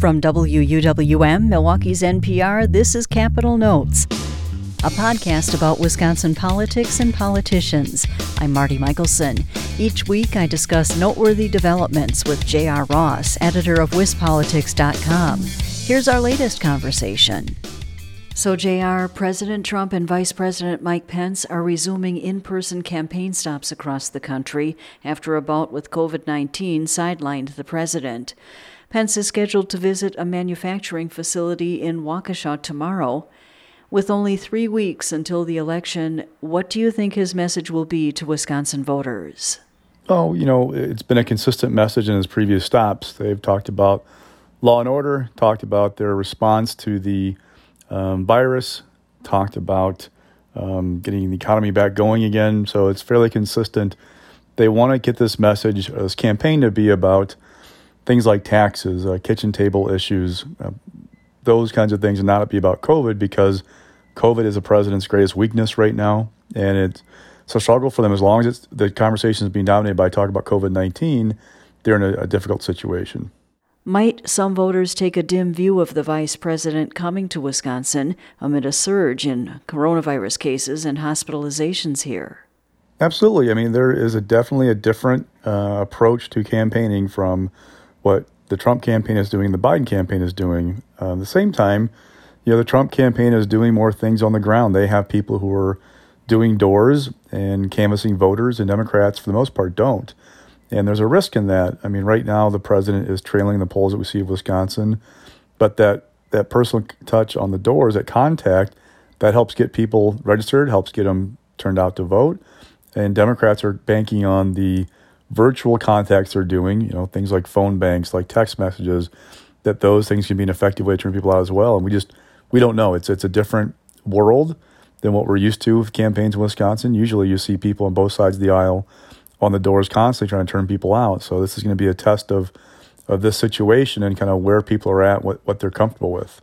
From WUWM, Milwaukee's NPR, this is Capitol Notes, a podcast about Wisconsin politics and politicians. I'm Marti Mikkelson. Each week I discuss noteworthy developments with J.R. Ross, editor of WisPolitics.com. Here's our latest conversation. So, JR, President Trump and Vice President Mike Pence are resuming in person campaign stops across the country after a bout with COVID 19 sidelined the president. Pence is scheduled to visit a manufacturing facility in Waukesha tomorrow. With only three weeks until the election, what do you think his message will be to Wisconsin voters? Oh, you know, it's been a consistent message in his previous stops. They've talked about law and order, talked about their response to the um, virus, talked about um, getting the economy back going again. So it's fairly consistent. They want to get this message, this campaign to be about things like taxes, uh, kitchen table issues, uh, those kinds of things, and not be about COVID because COVID is the president's greatest weakness right now. And it's, it's a struggle for them as long as the conversation is being dominated by talk about COVID 19, they're in a, a difficult situation. Might some voters take a dim view of the vice president coming to Wisconsin amid a surge in coronavirus cases and hospitalizations here? Absolutely. I mean, there is a definitely a different uh, approach to campaigning from what the Trump campaign is doing, the Biden campaign is doing. Uh, at the same time, you know, the Trump campaign is doing more things on the ground. They have people who are doing doors and canvassing voters, and Democrats, for the most part, don't. And there's a risk in that. I mean, right now the president is trailing the polls that we see of Wisconsin, but that that personal touch on the doors, that contact, that helps get people registered, helps get them turned out to vote. And Democrats are banking on the virtual contacts they're doing, you know, things like phone banks, like text messages, that those things can be an effective way to turn people out as well. And we just we don't know. It's it's a different world than what we're used to with campaigns in Wisconsin. Usually you see people on both sides of the aisle on the doors constantly trying to turn people out. So this is going to be a test of of this situation and kind of where people are at, what, what they're comfortable with.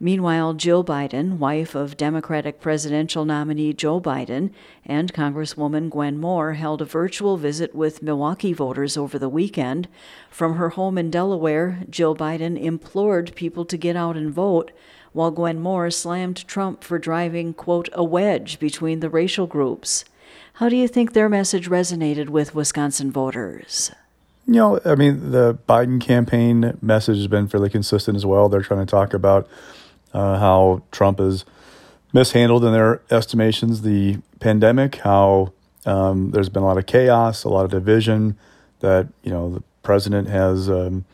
Meanwhile, Jill Biden, wife of Democratic presidential nominee Joe Biden, and Congresswoman Gwen Moore held a virtual visit with Milwaukee voters over the weekend. From her home in Delaware, Jill Biden implored people to get out and vote, while Gwen Moore slammed Trump for driving, quote, a wedge between the racial groups. How do you think their message resonated with Wisconsin voters? You know, I mean, the Biden campaign message has been fairly consistent as well. They're trying to talk about uh, how Trump has mishandled, in their estimations, the pandemic, how um, there's been a lot of chaos, a lot of division, that, you know, the president has, um,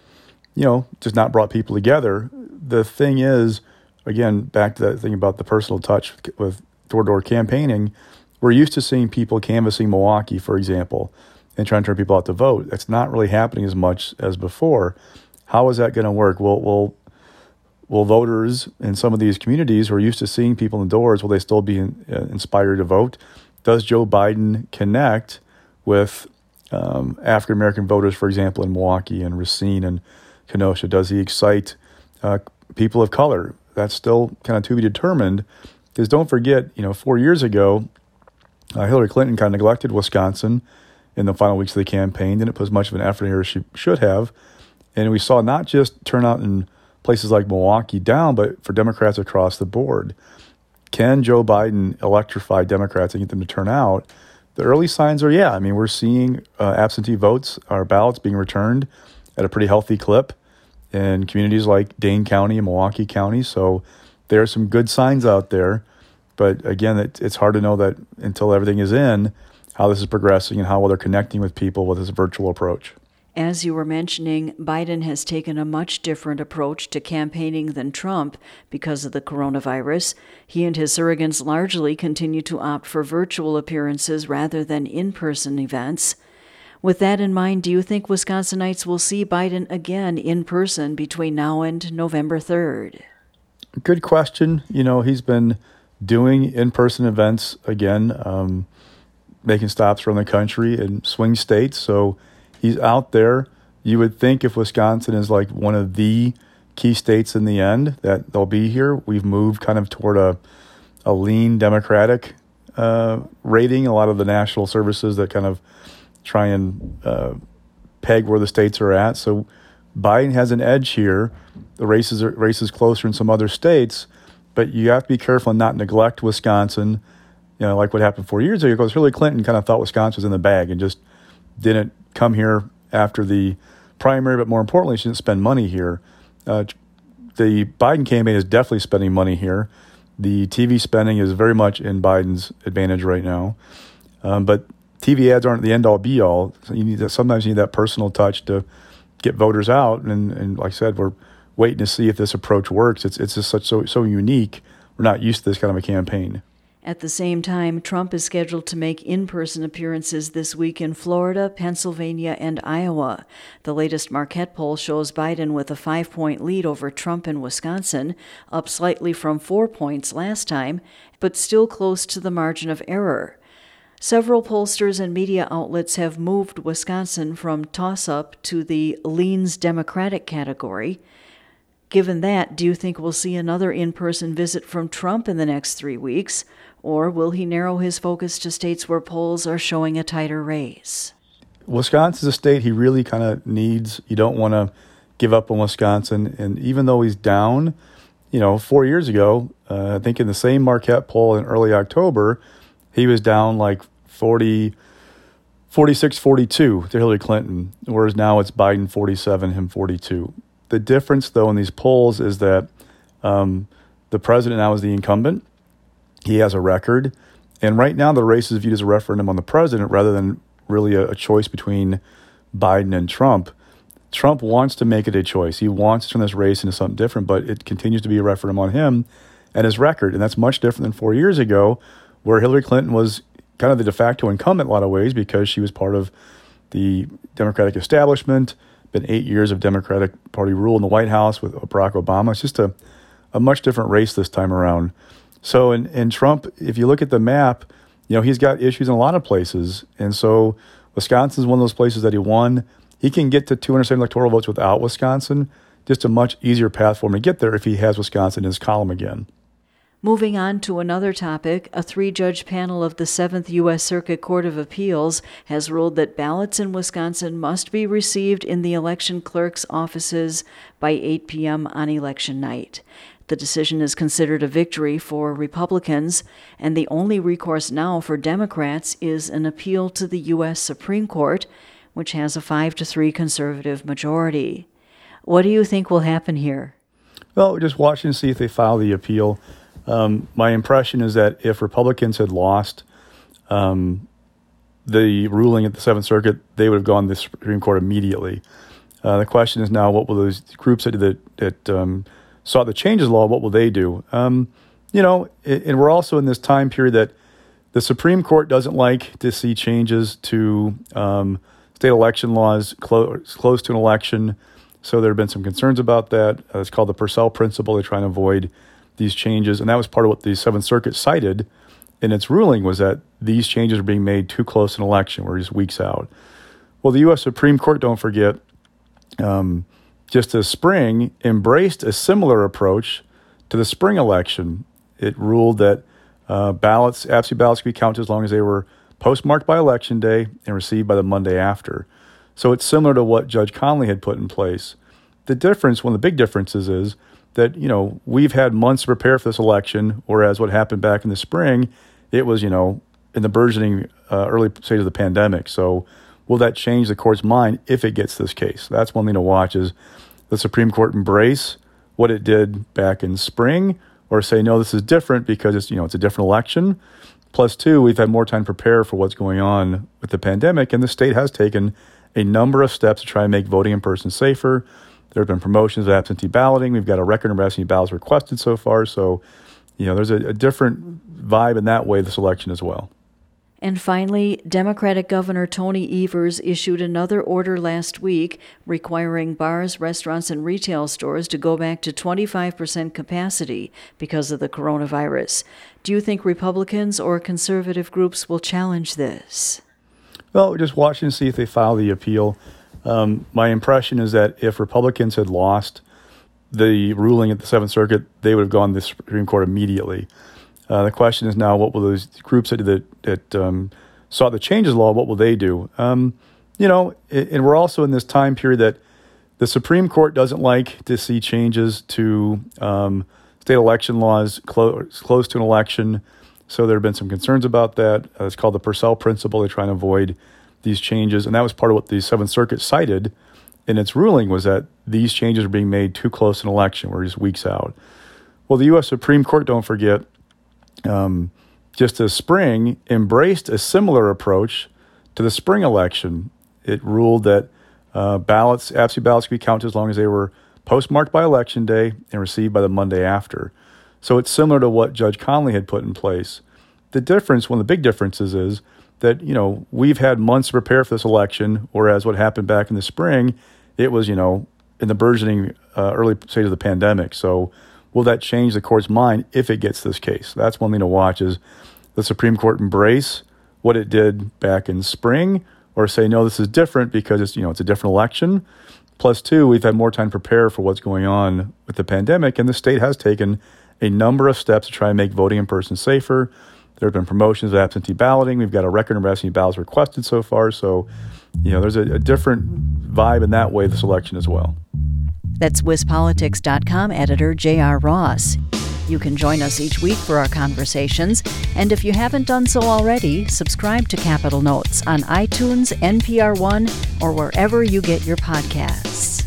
you know, just not brought people together. The thing is, again, back to that thing about the personal touch with door to door campaigning we're used to seeing people canvassing Milwaukee, for example, and trying to turn people out to vote. That's not really happening as much as before. How is that going to work? Will will will voters in some of these communities who are used to seeing people indoors, will they still be in, uh, inspired to vote? Does Joe Biden connect with um, African American voters, for example, in Milwaukee and Racine and Kenosha? Does he excite uh, people of color? That's still kind of to be determined. Because don't forget, you know, four years ago, uh, Hillary Clinton kind of neglected Wisconsin in the final weeks of the campaign, didn't put as much of an effort here as she should have. And we saw not just turnout in places like Milwaukee down, but for Democrats across the board. Can Joe Biden electrify Democrats and get them to turn out? The early signs are, yeah. I mean, we're seeing uh, absentee votes, our ballots being returned at a pretty healthy clip in communities like Dane County and Milwaukee County. So there are some good signs out there. But again, it, it's hard to know that until everything is in, how this is progressing and how well they're connecting with people with this virtual approach. As you were mentioning, Biden has taken a much different approach to campaigning than Trump because of the coronavirus. He and his surrogates largely continue to opt for virtual appearances rather than in person events. With that in mind, do you think Wisconsinites will see Biden again in person between now and November 3rd? Good question. You know, he's been doing in person events again, um, making stops around the country in swing states. So he's out there. You would think if Wisconsin is like one of the key states in the end, that they'll be here. We've moved kind of toward a, a lean Democratic uh, rating. A lot of the national services that kind of try and uh, peg where the states are at. So Biden has an edge here. The races are races closer in some other states, but you have to be careful and not neglect Wisconsin. You know, like what happened four years ago, because Hillary Clinton kind of thought Wisconsin was in the bag and just didn't come here after the primary. But more importantly, she didn't spend money here. Uh, the Biden campaign is definitely spending money here. The TV spending is very much in Biden's advantage right now. Um, but TV ads aren't the end all be all. So you need to, sometimes you need that personal touch to get voters out. And, and like I said, we're waiting to see if this approach works. It's it's just such so so unique. We're not used to this kind of a campaign. At the same time, Trump is scheduled to make in person appearances this week in Florida, Pennsylvania, and Iowa. The latest Marquette poll shows Biden with a five point lead over Trump in Wisconsin, up slightly from four points last time, but still close to the margin of error. Several pollsters and media outlets have moved Wisconsin from toss up to the leans Democratic category. Given that, do you think we'll see another in person visit from Trump in the next three weeks? Or will he narrow his focus to states where polls are showing a tighter race? Wisconsin's a state he really kind of needs. You don't want to give up on Wisconsin. And even though he's down, you know, four years ago, uh, I think in the same Marquette poll in early October, he was down like 40, 46 42 to Hillary Clinton, whereas now it's Biden 47, him 42. The difference, though, in these polls is that um, the president now is the incumbent he has a record. And right now, the race is viewed as a referendum on the president rather than really a, a choice between Biden and Trump. Trump wants to make it a choice. He wants to turn this race into something different, but it continues to be a referendum on him and his record. And that's much different than four years ago, where Hillary Clinton was kind of the de facto incumbent in a lot of ways because she was part of the Democratic establishment, been eight years of Democratic Party rule in the White House with Barack Obama. It's just a, a much different race this time around. So in, in Trump, if you look at the map, you know, he's got issues in a lot of places. And so Wisconsin's one of those places that he won. He can get to 207 electoral votes without Wisconsin. Just a much easier path for him to get there if he has Wisconsin in his column again. Moving on to another topic, a three judge panel of the Seventh U.S. Circuit Court of Appeals has ruled that ballots in Wisconsin must be received in the election clerk's offices by 8 p.m. on election night. The decision is considered a victory for Republicans, and the only recourse now for Democrats is an appeal to the U.S. Supreme Court, which has a 5 to 3 conservative majority. What do you think will happen here? Well, just watching to see if they file the appeal. Um, my impression is that if Republicans had lost um, the ruling at the Seventh Circuit, they would have gone to the Supreme Court immediately. Uh, the question is now, what will those groups that, that um, sought the changes law, what will they do? Um, you know, and we're also in this time period that the Supreme Court doesn't like to see changes to um, state election laws close, close to an election. So there have been some concerns about that. Uh, it's called the Purcell Principle. They try and avoid these changes, and that was part of what the Seventh Circuit cited in its ruling was that these changes are being made too close to an election. We're just weeks out. Well, the U.S. Supreme Court, don't forget, um, just this spring, embraced a similar approach to the spring election. It ruled that uh, ballots, absentee ballots, could be counted as long as they were postmarked by election day and received by the Monday after. So it's similar to what Judge Conley had put in place. The difference, one of the big differences, is that you know we've had months to prepare for this election, whereas what happened back in the spring, it was you know in the burgeoning uh, early stage of the pandemic. So will that change the court's mind if it gets this case? That's one thing to watch. Is the Supreme Court embrace what it did back in spring or say, no, this is different because it's, you know, it's a different election. Plus, two, we've had more time to prepare for what's going on with the pandemic, and the state has taken a number of steps to try and make voting in person safer. There have been promotions of absentee balloting. We've got a record number of absentee ballots requested so far. So, you know, there's a, a different vibe in that way this election as well. And finally, Democratic Governor Tony Evers issued another order last week requiring bars, restaurants, and retail stores to go back to 25% capacity because of the coronavirus. Do you think Republicans or conservative groups will challenge this? Well, just watching to see if they file the appeal. Um, my impression is that if Republicans had lost the ruling at the Seventh Circuit, they would have gone to the Supreme Court immediately. Uh, the question is now, what will those groups that that, that um, sought the changes law? What will they do? Um, you know, and we're also in this time period that The Supreme Court doesn't like to see changes to um, state election laws clo- close to an election. So there have been some concerns about that. Uh, it's called the Purcell Principle. They're trying to avoid these changes, and that was part of what the Seventh Circuit cited in its ruling was that these changes are being made too close to an election, where he's weeks out. Well, the U.S. Supreme Court, don't forget, um, just as spring embraced a similar approach to the spring election. It ruled that uh, ballots, absentee ballots, could be counted as long as they were postmarked by election day and received by the Monday after. So it's similar to what Judge Conley had put in place. The difference, one of the big differences, is that you know we've had months to prepare for this election, whereas what happened back in the spring, it was you know in the burgeoning uh, early stage of the pandemic. So will that change the court's mind if it gets this case? That's one thing to watch: is the Supreme Court embrace what it did back in spring, or say no, this is different because it's you know it's a different election. Plus, two, we've had more time to prepare for what's going on with the pandemic, and the state has taken a number of steps to try and make voting in person safer. There have been promotions of absentee balloting. We've got a record of absentee ballots requested so far. So, you know, there's a, a different vibe in that way this election as well. That's WisPolitics.com editor J.R. Ross. You can join us each week for our conversations, and if you haven't done so already, subscribe to Capitol Notes on iTunes, NPR One, or wherever you get your podcasts.